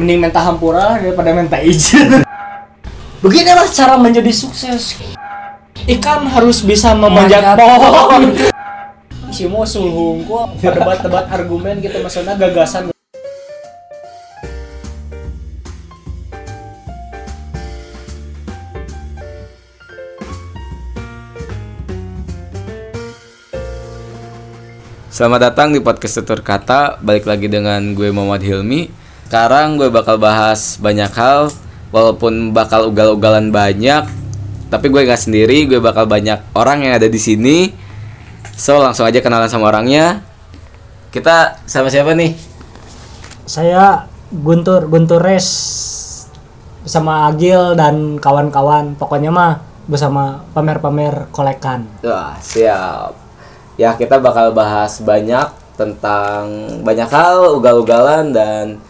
mending minta hampura daripada minta izin beginilah cara menjadi sukses. Ikan harus bisa memanjat pohon. si mau sulhung kok debat-debat argumen gitu maksudnya gagasan. Selamat datang di podcast Tutur Kata. Balik lagi dengan gue Muhammad Hilmi Sekarang gue bakal bahas banyak hal Walaupun bakal ugal-ugalan banyak Tapi gue gak sendiri Gue bakal banyak orang yang ada di sini. So langsung aja kenalan sama orangnya. Kita sama siapa nih? saya Guntur Guntur Res. Bersama Agil dan kawan-kawan. Pokoknya mah bersama pamer-pamer kolekan. Wah siap. Ya kita bakal bahas banyak tentang banyak hal, ugal-ugalan dan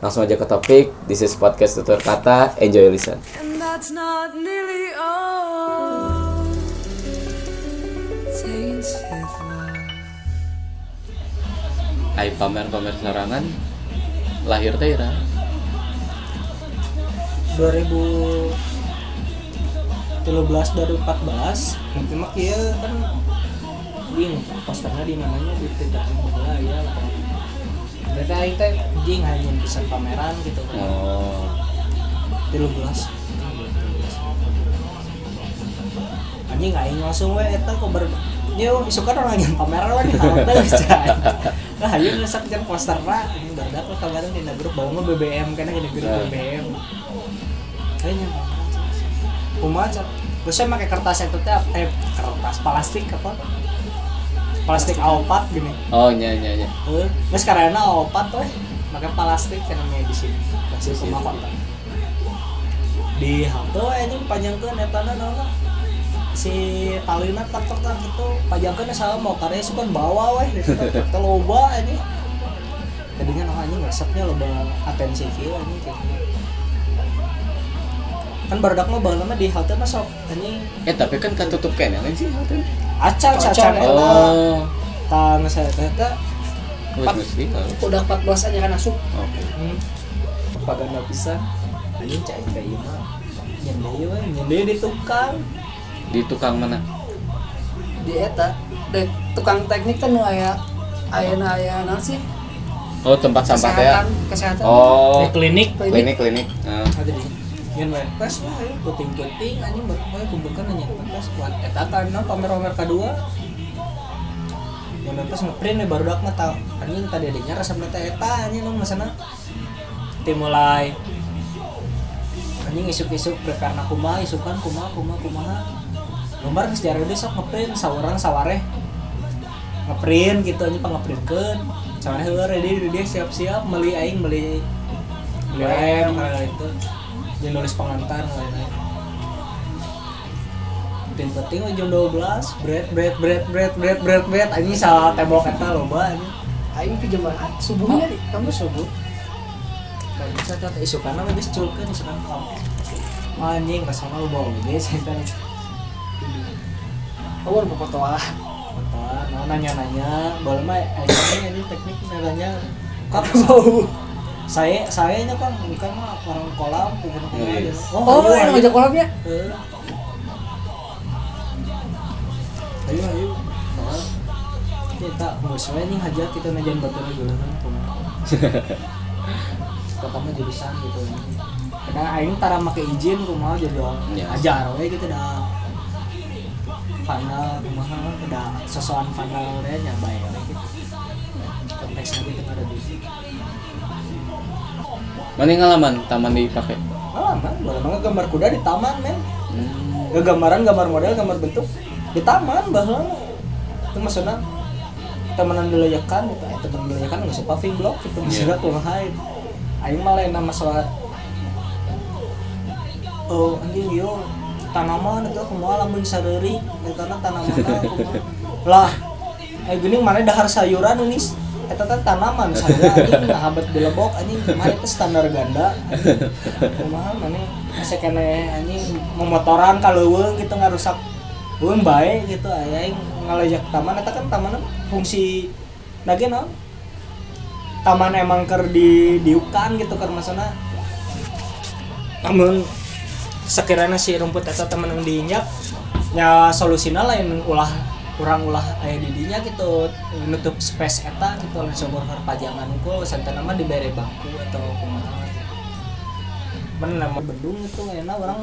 langsung aja ke topik. This is podcast tutur kata. Enjoy listen. And that's not nearly all. Tainted love. Ai pamer-pamer sorangan lahir teh ira. 2013 2014 nanti mah kieu kan ding posternya di mananya di tidak bola ya berarti aing teh jing hanya bisa pameran gitu kan Oh. 13 anjing aing langsung we eta kok ber Yo, suka orang yang pameran lah di halte cai. Nah, ayo ngesak jam poster lah. Ini baru aku kabaran di grup bawa BBM kan di grup. BBM. Kayaknya. Kumaha. Terus saya pakai kertas itu teh eh kertas plastik apa? Plastik A4 gini. Oh, nya nya nya. Heeh. Terus karena A4 tuh pakai plastik kan namanya di sini. Kasih sama kota. Di halte anjing panjangkeun eta naon si talina kartok kan itu pajangkeun sama mau karya sukan bawa weh gitu kan loba ini jadinya nah anjing resepnya loba atensi kieu gitu. Kan barudak mah baheula mah di halte mah sok anjing Eh, tapi kan katutup kene lain sih hotel. acan acan Oh. tang saya mesti kalau. udah 14 aja kan asup Oke. hmm. propaganda bisa anjing cai kayak ieu mah nyendeu we nyendeu di tukang Di tukang mana? di eta dek tukang teknik kan nu aya ayeuna aya naon sih Oh, tempat sampah teh. ya? kesehatan Oh. di klinik Klinik klinik. Nah. ada di Yan we tes lah ya, penting-penting anjing baru we kumpulkan nanya tes buat eta kan no, pamer-pamer kedua. Yang tes ngeprint nih baru dak mah tau anjing tadi adanya resep teh eta anjing nu masana. Timulai anjing isuk-isuk karena kumaha isukan kumaha kumaha kumaha. Gambar geus diare deui sok ngeprint saurang sawareh. Ngeprint gitu anjing pangeprintkeun. Sawareh ready dia siap-siap meuli aing meuli meuli lem itu dia nulis pengantar lain-lain dan penting mah jam 12 bread bread bread bread bread bread bread. Anjing salah tembok eta loba anjing. Aing pinjaman subuhnya di kamu subuh? Kalau bisa tata isu karena geus culkeun isu kan kamu anjing rasana lo bawa saya kan. Awal pepotoan. Apa, nah, nanya-nanya. Boleh mah ini teknik nanya kak bau saya saya nya kan bukan mah orang kolam bukan Oh, iya. oh yang ngajak kolamnya Eh. Ayo ayo. Kita musuhnya nih hajat kita najan batu lagi lah kan. Pertama jurusan gitu. Kadang aing tara make izin rumah jadi Iya. ajar we gitu dah. Final kumaha udah sosokan final teh nya bae we gitu. Konteksnya gitu ada di Mana ngalaman taman dipakai? Ah, man, boleh banget gambar kuda di taman, men. Hmm. gambaran gambar model gambar bentuk di taman bahwa itu maksudnya temenan dulu ya kan itu eh, temenan dulu ya kan nggak usah paving block itu maksudnya yeah. lain aing malah yang nama soal oh anjing yo tanaman itu kumaha lamun sadari karena tanaman kumaha lah eh gini mana dahar sayuran ini eta teh tanaman saya anjing di lebok anjing. Mana itu standar ganda? Kumaha mana? Masih kene anjing memotoran kalau weung gitu ngarusak weung bae gitu aya aing ngalajak taman eta kan taman fungsi nage naon? Taman emang ker di diukan gitu kan maksudnya namun sekiranya si rumput eta temen yang diinjak nya solusina lain ulah kurang ulah aya di dinya gitu. Nutup space eta gitu lain sumur pajangan unggul santai nama diberi bangku atau kumaha mana nama bendung itu enak orang.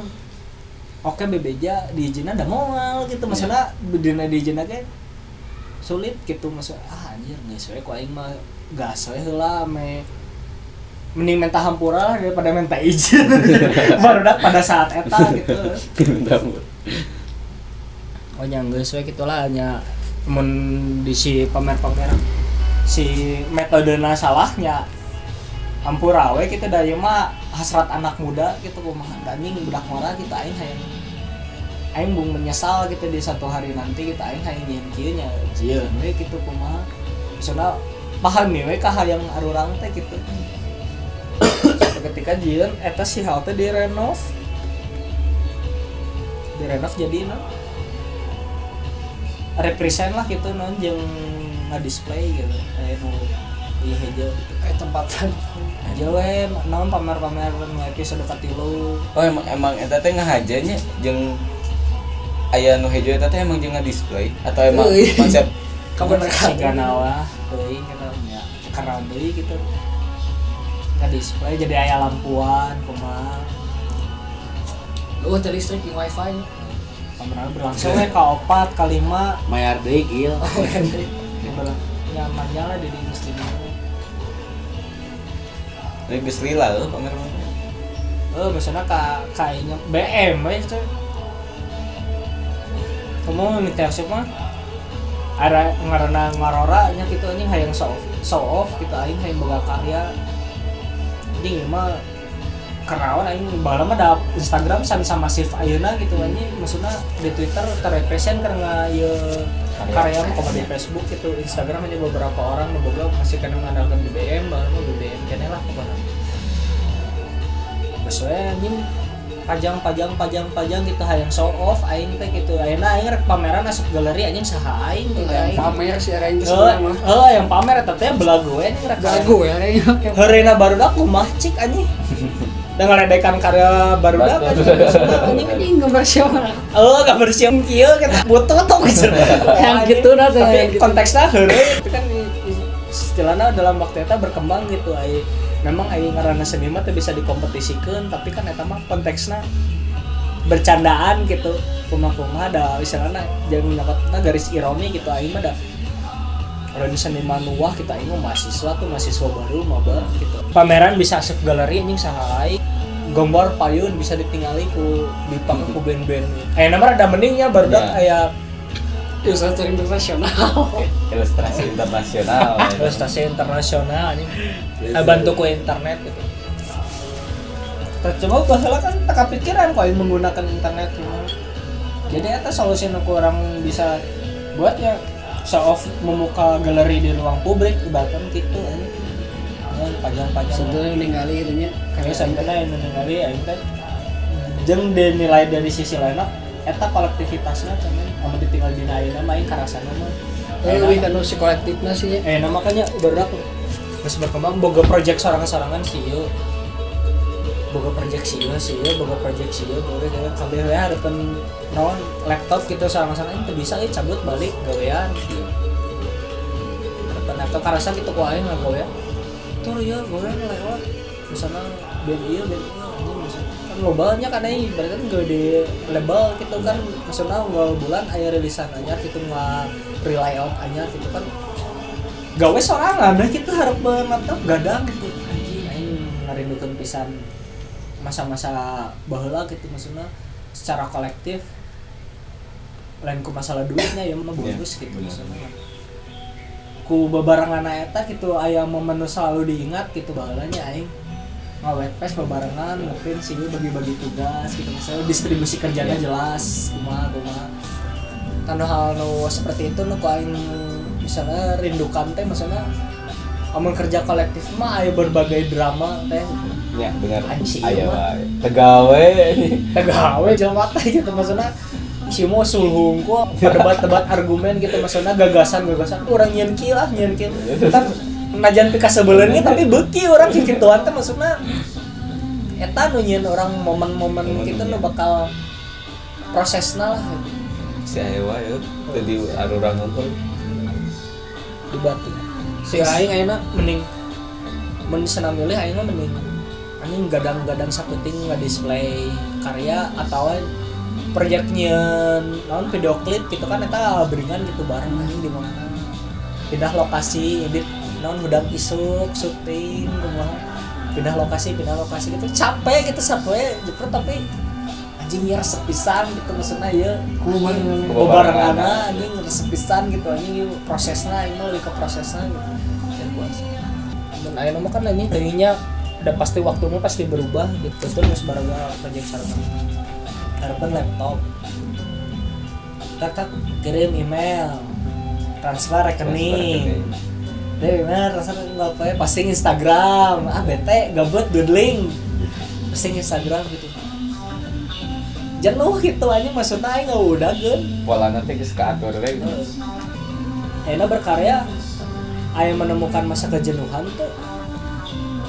Oke bebeja di izina ada moal gitu. Maksudnya dina di izina kayak sulit gitu. Maksud ah anjir nggak sesuai ku aing mah gas we heula me mending minta hampura lah daripada minta izin. Baru dak pada saat eta gitu oh nya geus we kitu lah nya mun di si pamer-pamer. Si metodena salahnya hampura we kita dari mah hasrat anak muda gitu kumaha anjing budak mara kita aing hayang aing bung menyesal gitu di satu hari nanti kita aing hayang nyeun kieu nya jieun we gitu kumaha. Soalnya paham we kah yang arurang teh gitu. Suatu ketika jieun eta si hal teh direnov direnov jadi no represent lah gitu non jeung ngadisplay gitu. Kayak nu iya hijau gitu. Kayak tempatan. Aja we naon pamer-pamer nu episode katilu oh emang emang eta teh ngahajanya jeung aya nu hejo eta teh emang jeung display atau emang konsep kebenaran siga nawa teuing kita ya karena deui gitu. Nggak display jadi aya lampuan kumaha. Lu teh listrik di wifi pameran berlangsung we ka opat ka lima Mayar deui gil. nyamannya lah di industri Ini geus lila lho pamer mah. Oh, misalnya ka kayaknya BM we itu. Kamu minta siapa mah? Ada ngarana ngarora nya gitu anjing hayang show off, show off gitu aing hayang boga karya. Anjing ieu mah kerawan aing baheula mah da Instagram sama masif ayeuna gitu anjing. Maksudnya di Twitter terrepresent karena ieu karya. mah di Facebook gitu. Instagram hanya beberapa orang boga masih kena mengandalkan BBM baru mah BBM kene lah pokoknya. Sesuai anjing pajang pajang pajang pajang gitu hayang show off aing teh gitu. Ayeuna aing rek pameran asup galeri anjing saha aing gitu aing. pamer sih ada yang Eh, sebenarnya mah. eh, yang pamer eta teh belagu we anjing rek. Gagu ya kayaknya Heurena barudak kumah cik anjing dengan ledekan karya barudak anjing maksudna anjing anjing gambar siapa Oh, gak bersiap kieu kita butuh tuh gitu. Yang gitu tuh, Tapi yang gitu. konteksnya heureuy itu kan istilahnya dalam waktu itu berkembang gitu ai. Memang ai ngaranna seni mah bisa dikompetisikan, tapi kan eta mah konteksnya bercandaan gitu. Kumaha-kumaha ada istilahnya jangan nyokotna garis ironi gitu ai mah da orang seniman wah kita ini mahasiswa tuh mahasiswa baru maba gitu. Pameran bisa asup galeri anjing saha aing gambar payun bisa ditinggali ku dipakai ku band-band eh nama ada mendingnya baru dak aya ilustrator internasional. Ilustrasi internasional. prestasi internasional ini bantu ku internet gitu. Terus cuma bahasa kan tak kepikiran kok yang menggunakan internet cuma. Jadi eta solusi nu orang bisa buatnya show off membuka galeri di ruang publik ibaratkan gitu anjing. Ya, pajang-pajang sebetulnya ningali itu nya kayak sampeyan yang ningali aing teh. Jeung dinilai dari sisi lainnya eta kolektivitasnya cuman anu ditinggal dina ayeuna mah aing karasana mah. Eh, lebih kan si kolektifnya sih ya. Eh makanya aku terus berkembang boga project sorangan-sorangan sih yuk boga project sih yuk sih yuk boga project sih yuk boga gawe kabeh we hareupeun naon laptop gitu sorangan-sorangan itu bisa euy cabut balik gawean. Hareupeun laptop karasa gitu ku aing ngagawean tur ya gawean lewat. Misalnya band ieu band ieu kan lo banyak kan ini berarti kan di label gitu kan. Maksudnya awal bulan aya rilisan anyar gitu nggak relay out anyar gitu kan. Gawe sorangan dah kita harap laptop gadang gitu. Anjing aing pisan masa-masa baheula gitu maksudnya secara kolektif lain ku masalah duitnya ya mah bagus gitu bener. maksudnya. Ku bebarengan eta gitu aya momen selalu diingat gitu baheulanya aing. Ngawet pes bebarengan mungkin sih bagi-bagi tugas gitu misalnya distribusi kerjanya jelas kumaha kumaha kan hal nu seperti itu nu ku aing misalnya rindukan teh maksudnya amun kerja kolektif mah aya berbagai drama teh Ya, benar. Mah. wae. Tegawe. gawe jelema teh gitu maksudnya. Si mau sulhung ku debat-debat argumen gitu maksudnya gagasan-gagasan. Orang nyen lah nyen kieu Ntar najan pika sebelennya tapi beki orang kikituan teh maksudnya. Eta nu nyieun orang momen-momen gitu nu bakal prosesna lah. Si Ewa ya tadi arurang nonton. Di batu si aing ayeuna mending mun senam milih aing mah mending anjing gadang-gadang saputing nggak display karya atau proyeknya non video klip gitu kan eta beringan gitu bareng anjing di mana. Pindah lokasi edit non udang isuk syuting kumaha. Pindah lokasi pindah lokasi gitu. Capek gitu sampai jepret tapi anjing ya resep pisan gitu maksudnya ya. Kuman bebarengan anjing resep pisan gitu anjing ieu prosesnya ini lebih ke prosesnya gitu. Ya dan ayeuna mah kan anjing tadinya udah pasti waktunya pasti berubah gitu. Betul geus baraga project sareng harapan laptop. Tak kirim email transfer rekening. Deh, email transfer nggak apa ya posting Instagram. Ah bete gabut doodling. Posting Instagram gitu. Jenuh gitu aja maksudnya aing nggak udah gen pola nanti geus kaatur we Aina berkarya Aing menemukan masa kejenuhan tuh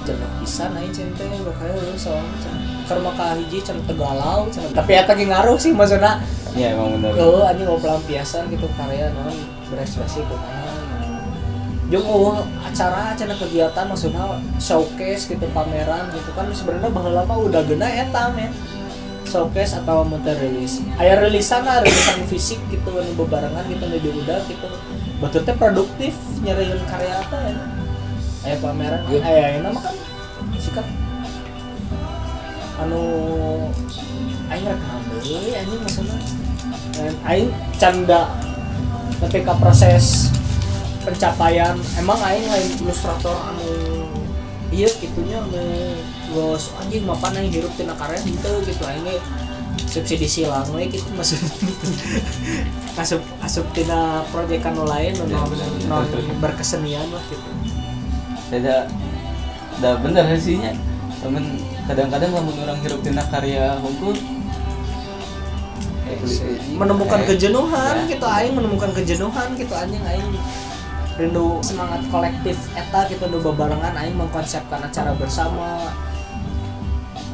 jenuh pisan aing cinta berkarya lu soalnya keur maka hiji tegalau cenah. tapi eta ge ngaruh sih maksudnya. Ya emang bener oh anjing mau pelampiasan gitu karya non berekspresi kumaha Jeung oh, acara cenah kegiatan maksudnya showcase gitu pameran gitu. Kan sebenarnya baheula mah udah gena eta men showcase atau muter rilis aya rilisan lah rilisan fisik gitu anu bebarengan gitu nu diudah gitu. Betul teh produktif nyariin karya apa ya aya pameran aya ayeuna mah kan sikat anu aing rek deui anjing maksudna Dan aing canda ketika proses pencapaian emang aing lain ilustrator anu iya gitunya anu bos anjing mapan aing hirup tina karya henteu gitu aing subsidi silang we gitu maksudnya asup asup tina proyek anu lain non, non berkesenian lah gitu ada ada bener hasilnya temen kadang-kadang lamun orang hirup tina karya hukum menemukan Eh, kejenuhan ya. gitu aing menemukan kejenuhan gitu anjing aing rindu semangat kolektif eta gitu nu bebarengan aing mengkonsepkan acara bersama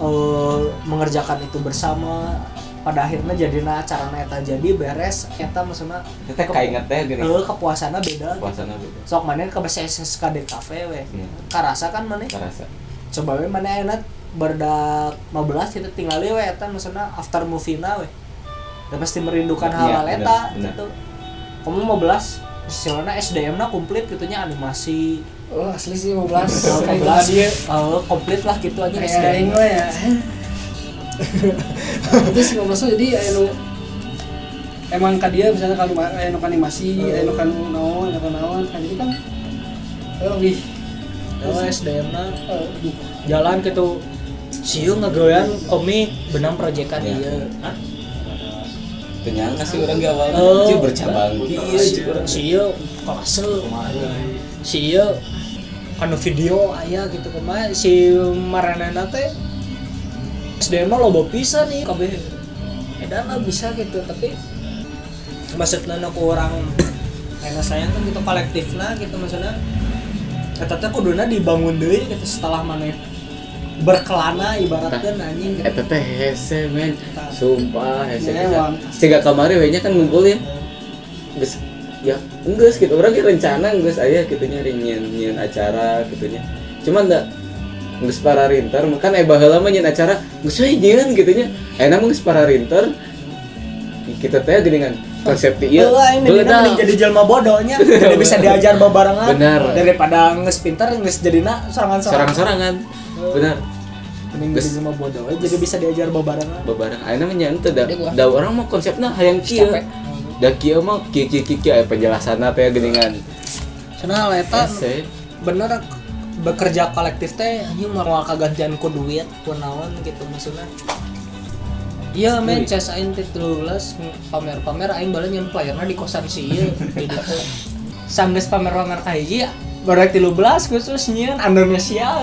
eh, mengerjakan itu bersama pada akhirnya jadinya acara eta jadi beres eta maksudnya kita kainget teh gini. Eh, kepuasannya beda gitu. puasana beda. Sok mana ke SSKD cafe we. Iya. karasa kan mana karasa. Coba we mana enak berdak 15 kita tinggal we eta maksudnya after movie na we. Udah pasti merindukan Iya, hal-hal bener, eta bener. gitu. Kamu 15 Silana SDM na komplit gitunya animasi. Oh asli sih 15 15 kayak dia eh, komplit lah gitu aja kayak SDM ya itu sih 15 jadi anu emang ka dia misalnya kalau anu animasi anu kan naon anu kan naon kan jadi kan eh, lebih oh, SDM na eh, lebih jalan gitu siu ngegoyan komik benang proyekan Iya. iya ah Penyangka sih orang gak awal. Oh. Bercabang. kieu ciu orang sieu kolase. Sieu anu video aya gitu ke mana si maranana teh SDM mah loba pisan nih. Kabeh edan lah bisa gitu tapi maksudnya aku orang enak sayang kan gitu kolektif lah gitu maksudnya. Eta teh kuduna dibangun deui gitu setelah mana berkelana ibaratkan anjing gitu. Eta teh hese men. Sumpah hese Ya, bisa emang. Sehingga kemarin we nya kan ngumpul ya Geus ya enggeus gitu. Orang rencana enggeus aya gitu nya nyin nyin acara gitu nya. Cuman da geus para rinter. Kan eh baheula mah acara geus we nyin gitu nya. Ayeuna mah geus para rinter. Kita teh geuningan konsep dina mending jadi jelma bodohnya jadi bisa diajar bebarengan Benar. daripada nges pinter nges jadina sorangan-sorangan. Sorang-sorangan benar. Mending jadi jelma bodoh jadi bisa diajar bebarengan bebareng ayeuna mah nya teu da, Gede gua. da orang mah konsepna hayang kieu. Capek. da kieu mah kieu kieu kieu kieu aya penjelasanna teh geuningan Cenah eta bener bekerja kolektif teh anjing mau kagantian ku duit ku naon gitu maksudnya. Iya men, cas aing teh 13 pamer-pamer aing balen nyen playerna di kosan si ieu di ditu. Sanggeus pamer-pamer ka hiji baru 13 khusus nyeun Indonesia.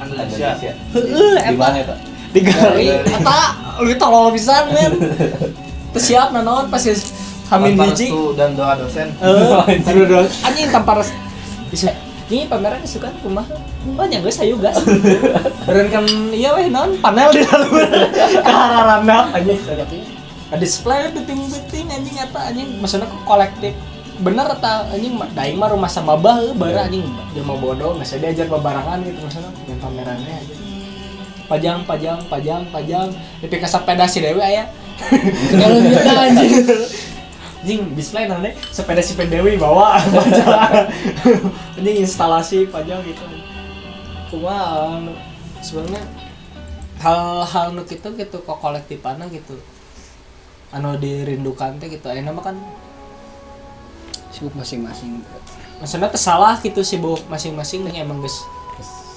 Indonesia. Heeh, Di mana eta? di galeri eta. Lu tolol pisan men. Terus siap naon pas hamin hiji. restu dan doa dosen. Eh aduh aduh anjing tanpa res bisa ini pameran suka kumaha banyak guys ayo gas beren kan iya weh non panel di dalam. Kehararana anjing? Ada display beting-beting anjing apa anjing. Maksudnya kolektif. Bener ta anjing daing mah rumah sama bah bara anjing dia mau bodoh nggak saya diajar babarangan gitu maksudnya yang pamerannya. Aja pajang pajang pajang pajang. Tapi ke sepeda si dewi aya kalau kita anjing anjing display nanti sepeda si Dewi bawa. Pajang anjing instalasi pajang gitu. Cuma anu, sebenarnya hal-hal nu gitu gitu kok kolektifana gitu. Anu dirindukan teh gitu. Enak mah kan sibuk masing-masing. maksudnya tersalah gitu sibuk masing-masing nih emang guys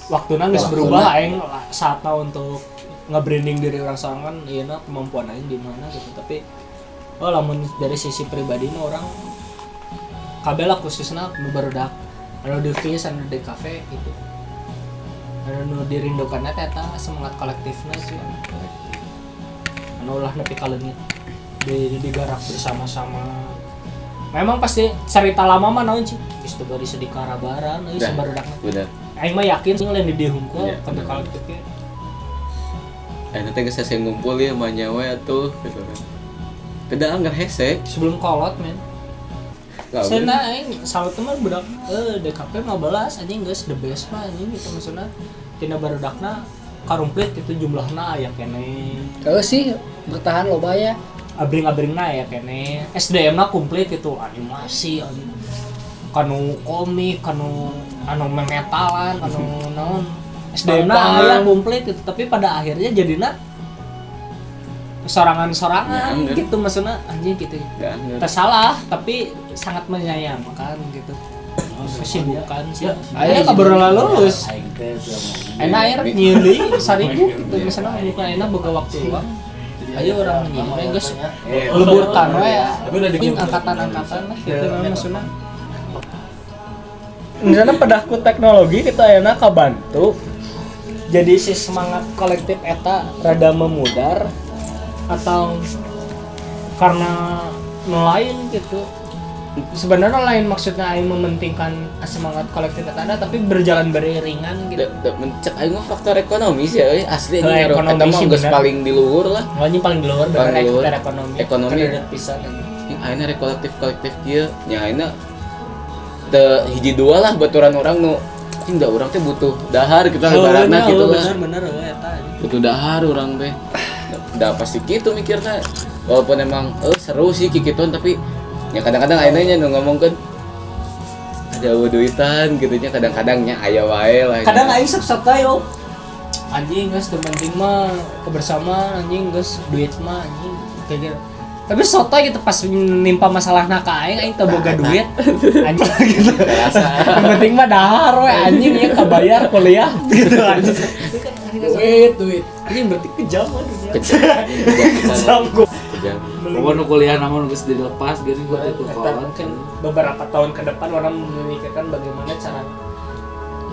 waktunya guys berubah aing saatnya untuk nge-branding diri orang sorangan iya nah kemampuan aing di mana gitu. Tapi oh lamun dari sisi pribadi nah, orang kabel khususnya nu barudak anu di Fis anu di cafe gitu anu dirindukannya teta semangat kolektifnya sih anu ulah nepi ka leungit di digarap bersama-sama memang pasti cerita lama mah naon sih geus teu bari sedih karabaran euy Dah. sabarudak Udah. aing mah yakin sih lain di dieu hungkul Iya. kada kolektifnya Eh nanti saya ngumpul ya mah nyawa atuh gitu kan. Tidak anggar hese. sebelum kolot men. Gak Sana aing salut teman budak eh DKP 15 anjing geus the best mah anjing gitu maksudna tina barudakna karumplit itu jumlahna aya kene. Kalau sih bertahan loba ya. Abring-abringna aya kene. SDM na komplit itu animasi anjing kanu komik kanu anu memetalan kanu naon. SDM na aya komplit itu tapi pada akhirnya jadinya sorangan-sorangan Ya, gitu maksudnya anjing gitu. Gak anggar. tersalah tapi sangat menyayangkan gitu. Kesibukan sih. Ayo, ayo kabur lulus Aing teh teu mau. enak air deui saribu gitu misalnya bukan enak boga waktu luang. Ayo orang nyieu guys. Eh, leburkan we Tapi angkatan-angkatan lah gitu kan maksudnya. Misalnya pedahku teknologi kita enak kabantu jadi si semangat kolektif eta rada memudar atau karena nelayan gitu sebenarnya lain maksudnya aing mementingkan semangat kolektif ada tapi berjalan beriringan gitu mencek aing mah faktor ekonomi sih euy asli Oh, anjing ekonomi eta mah sih geus bener. paling di luhur lah. Makanya paling di luar Paling di ekspor ekonomi Ekonomi. Keredet pisan Yang akhirnya rek kolektif-kolektif kieu nya akhirnya te hiji dua lah baturan orang nu anjing da urang teh butuh dahar kita ibaratna gitu lah. bener bener oh, eta butuh dahar orang teh udah pasti gitu mikirnya. Walaupun emang eh seru sih kikituan tapi ya kadang-kadang akhirnya nu ngomong kan. Ada duitan gitu nya kadang-kadangnya aya wae lah kadang aing sep-sep yo. Anjing guys teman penting mah kebersamaan anjing guys duit mah anjing. Kayak gitu tapi soto gitu pas nimpa masalah nak aing aing teu boga duit. Anjing gitu. Yang penting mah dahar we anjing ya kebayar kuliah. Gitu anjing. Duit duit. Anjing berarti kejam anjing. Kejam. Kejam gua Pokoknya nu kuliah namun geus dilepas gini gua itu Eta kawan. kan beberapa tahun ke depan orang memikirkan bagaimana cara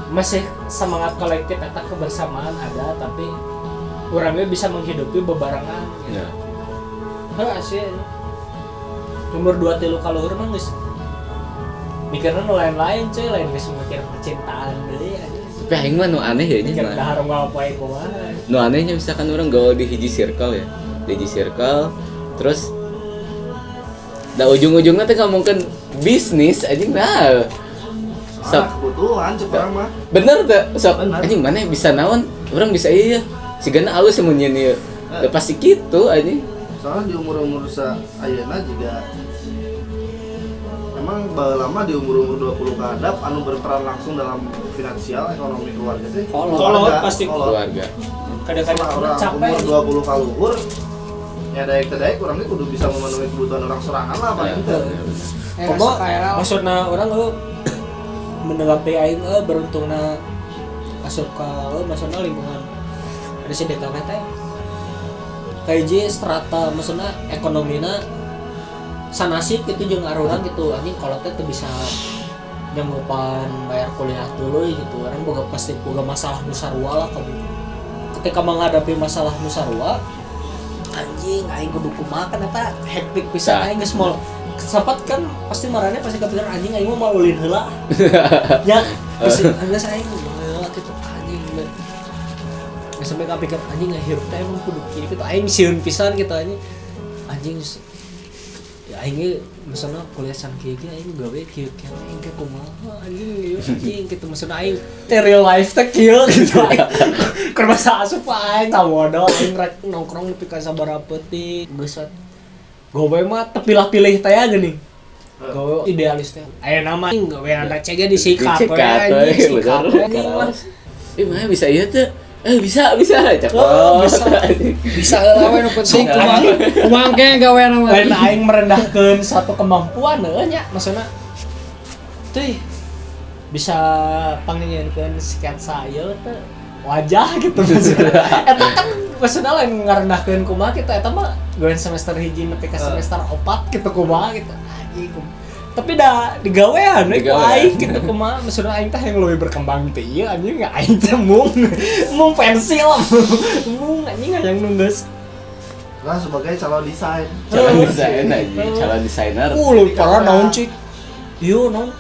masih semangat kolektif eta kebersamaan ada tapi orangnya bisa menghidupi bebarengan gitu. Heuh, sih? Umur dua tilu kaluhur mah geus mikirnya nu lain-lain cuy lain geus mikir percintaan deui anjing. Tapi aing mah nu aneh ya nya mikir mah. dahar ngapain kumaha? Nu anehnya misalkan orang gaul di hiji circle ya di hiji circle terus da ujung-ujungnya teh ngomongkeun bisnis anjing nah sok. Ah, kebutuhan cek orang mah. Bener tuh sok. Anjing mana bisa naon? Orang bisa iya si gana alus menyen ieu Eh. Ya pasti gitu anjing soalnya di umur umur sa ayeuna juga emang lama di umur umur 20 ke hadap anu berperan langsung dalam finansial ekonomi keluarga teh. Kolot. keluarga, pasti. keluarga. Kadang-kadang orang capek. umur 20 ka luhur ya daek teh daek urang teh kudu bisa memenuhi kebutuhan orang sorangan lah paling Ya, Eh, rasa kayak maksudnya orang lo menanggapi aing eh beruntungna masuk ke eh, maksudnya lingkungan. Ada si teh kayak J strata maksudnya ekonomina sanasip gitu jeung aruran gitu. Anjing kalau teh tuh bisa nyambupan bayar kuliah dulu gitu. Orang boga pasti boga masalah nusarua lah kamu. Ketika menghadapi masalah nusarua anjing aing kudu kumaha kan eta? Hektik pisan Tah. aing geus mau sempat kan pasti marahnya pasti kepikiran anjing aing mau ulin heula. Ya Terus anda sampai kapikir anjing hirup teh emang kudu kieu gitu aing sieun pisan gitu anjing. Anjing ya aing misalnya kuliah san kieu ge aing gawe kieu kieu aing ke kumaha anjing ieu anjing gitu. Maksudnya aing teh real life teh kieu gitu. Keur bahasa asup aing tawodo aing rek nongkrong nepi ka sabaraha peuting geus gawe mah teu pilah-pilih teh geuning gawe idealis teh aya nama gawe anda cege disikat we anjing sikat we, anjing mah bisa iya tuh? Eh, bisa, bisa. Cakep. Oh, bisa. bisa we nu penting kumaha kumaha ge gawean mah lain aing merendahkan satu kemampuan nya maksudna teuy bisa panggilkeun sketsa ieu teh wajah gitu maksudnya eta kan maksudnya lain ngarendahkeun kumaha kita eta mah gawean semester hiji nepi ka semester opat gitu kumaha gitu anjing kumaha. Tapi dah digawean we ku Digawean. aing gitu kumaha maksudnya aing teh yang lebih berkembang teh ieu anjing nggak aing teh mung mung pensil mung anjing yang nunggus Nah, sebagai calon desain. Calon desain aja, calon desainer. Uh, lu parah naon cik. Iya, naon.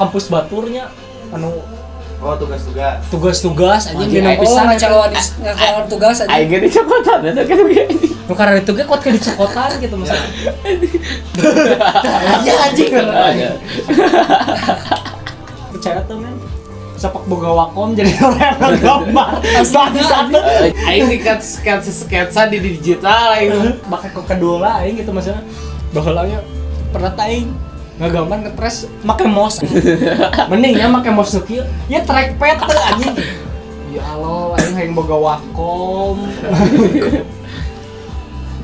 Kampus Baturnya anu Oh, tugas-tugas. tugas-tugas aja aing- pisan oh ngacalon tugas aja Aing gini cokotan, ada kan begini. Nu karena itu ge kuat ke dicokotan gitu maksudnya. Aja anjing. Ada. Percaya tuh men. Sepak boga wakom jadi orang gambar. Satu Aing di sketsa sketsa di digital aing. pakai ke kedua aing gitu maksudnya. Baheulanya pernah aing ngagambar ngetres make mouse. Mendingnya make mouse kieu. Ya trackpad teh anjing. Ya Allah, aing hayang boga wakom.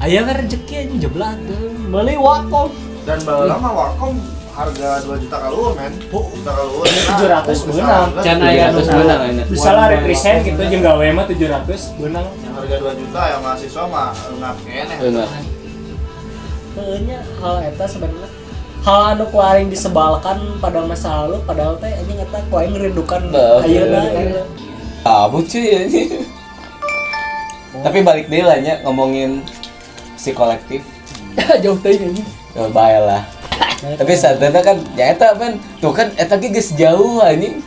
Aya kan rezeki anjing jeblat tuh. Meuli wakom. Dan baheula mah Wacom harga 2 juta kalur, men. Juta kalur. 700 beunang. Can aya Terus nu menang enak. Bisa lah represent gitu jeung gawe mah 700 beunang. Yang harga 2 juta ya mahasiswa mah enggak keneh. Benar. Heuh nya hal eta sebenarnya hal anu ku aing disebalkan pada masa lalu padahal teh anjing eta ku aing ngerindukan Nah, ayeuna bener. gitu. Kamu cuy ini. Tapi balik deh lah nya ngomongin si kolektif. Jauh teuing anjing. Ya bae lah. Tapi sadana kan ya eta kan tuh kan eta ge geus jauh anjing.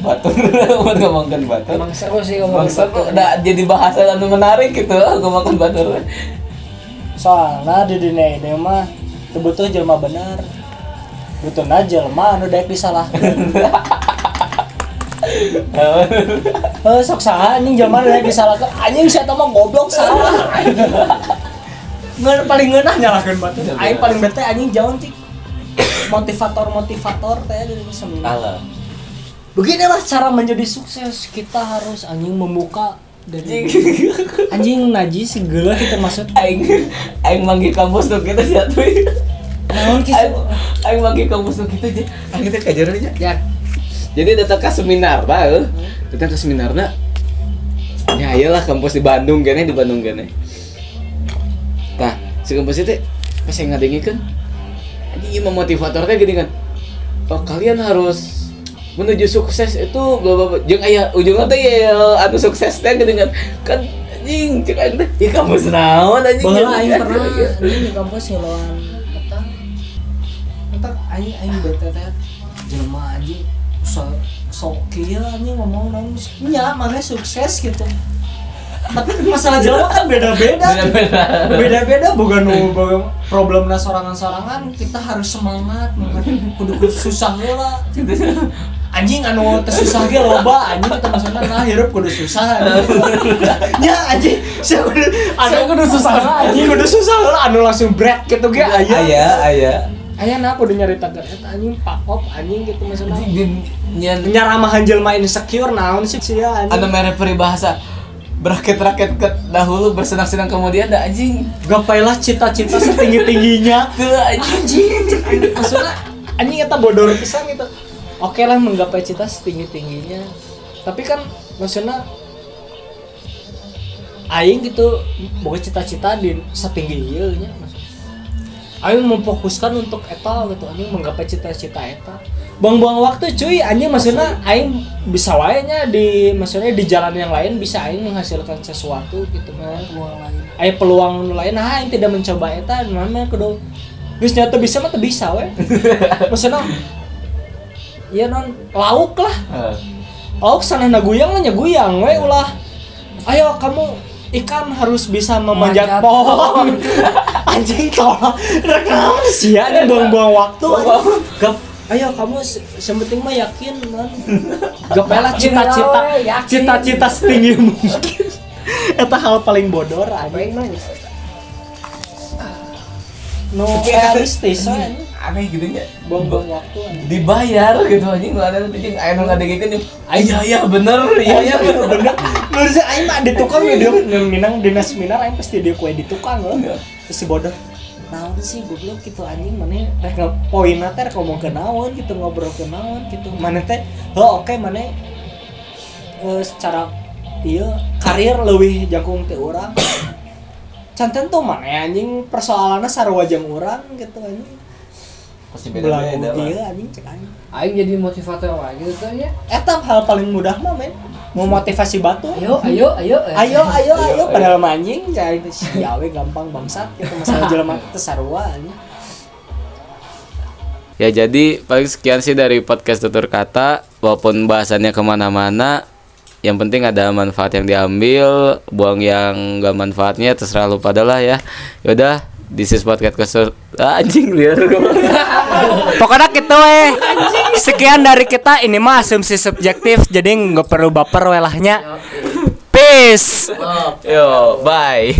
Batur buat ngomongkan batur. emang seru sih ngomong Bangsa tuh udah jadi bahasa anu menarik gitu ngomongkan batur. Soalnya di dunia ini mah butuh jelema bener. Butuhna jelema anu daek disalahkeun. Eh sok saha anjing jelema anu daek disalahkeun. Anjing saya mah goblok salah. Ngan paling ngeunah nyalahkeun batu. Aing paling bete anjing jauh cik. Motivator-motivator teh dari seminar. Beginilah cara menjadi sukses. Kita harus anjing membuka dari anjing najis segala kita maksud Aing aing manggil kampus tuh kita siap tuh. naon Aing kisah aing manggil kampus tuh kita aja. Aing kita kajaran aja. ya Jadi datang ke seminar lah, eh. datang ke seminar nak. Ya iyalah kampus di Bandung gini di Bandung gini. Nah, si kampus itu pas yang ngadengi kan, ini memotivatornya gini kan. Oh kalian harus menuju sukses itu bla bla bla. Jeung aya ujungnya teh ya anu sukses teh gini kan. Kan anjing cek aing teh, "Ih kampus naon anjing?" bahwa aing Gitu. pernah anjing di kampus ngeluan eta eta aing aing bete teh jelema anjing so sok kieu anjing ngomong naon nya mana sukses gitu tapi masalah jelema kan beda-beda. Beda-beda. Bukan nu boga problemna sorangan-sorangan kita harus semangat kudu kudu susah heula anjing anu teu susah ge loba anjing kita maksudna nah hirup kudu susah. Nya anjing saya kudu anu kudu susah anjing. kudu susah heula anu langsung break gitu ge aya. Aya, aya. aya nah kudu nyari tagar eta anjing pakop anjing gitu maksudna Nyan nyaramahan jelema insecure naon sih sia ada anjing merek peribahasa berakit-rakit ke dahulu bersenang-senang kemudian ada anjing. Gapailah cita-cita setinggi-tingginya. Ke anjing. Maksudnya anjing eta bodor pisan gitu. Oke lah menggapai cita setinggi tingginya tapi kan maksudnya aing gitu boga cita-cita di setinggi ieu nya maksudnya. aing memfokuskan untuk eta gitu anjing menggapai cita-cita eta buang-buang waktu cuy. Anjing maksudnya aing bisa wae nya di maksudnya di jalan yang lain bisa aing menghasilkan sesuatu gitu kan peluang lain. Aing peluang lain nah aing tidak mencoba eta namanya kudu. Geus nyata bisa mah teu bisa we. Maksudna iya non lauk lah. Lauk sana naguyang lah nyaguyang we ulah. Ayo kamu ikan harus bisa memanjat Manjat pohon. anjing tolong rek naon sih ya buang-buang waktu. Gap, ayo kamu se- sementing mah yakin non gapela cita-cita. Cita-cita setinggi mungkin. Eta hal paling bodor anjing. No realistis aneh gitu ya. Buang-buang waktu anjing. dibayar gitu anjing nggak ada anjing. Aya nu ngadegekeun jeung iya iya bener iya iya bener. bener. Menurut saya mah di tukang ya dia. Minang dinas minar aing pasti dia kue di tukang loh. Terus si bodoh naon sih? Goblok gitu anjing mana rek poin teh rek ngomong ke naon gitu ngobrol ke naon gitu. Mana teh oh oke mana eh, secara iya karir lebih jagung teh orang canten tuh mana anjing persoalannya sarua jeung orang gitu anjing pasti beda-beda lah. dia anjing cek anjing Aing jadi motivator lagi gitu ya. eta hal paling mudah mah men. Mau motivasi batu. Ayo, ayo, ayo. ayo ayo ayo padahal manjing jadi si yawe gampang bangsat gitu. Masalah jelema teh sarua anjing. Ya jadi paling sekian sih dari podcast tutur kata. Walaupun bahasannya ke mana-mana Yang penting ada manfaat yang diambil. Buang yang gak manfaatnya terserah lu pada lah ya. Yaudah This is podcast kesur ah, Anjing liar pokoknya gitu eh. Sekian dari kita. Ini mah asumsi subjektif jadi nggak perlu baper welahnya. Peace. Yo bye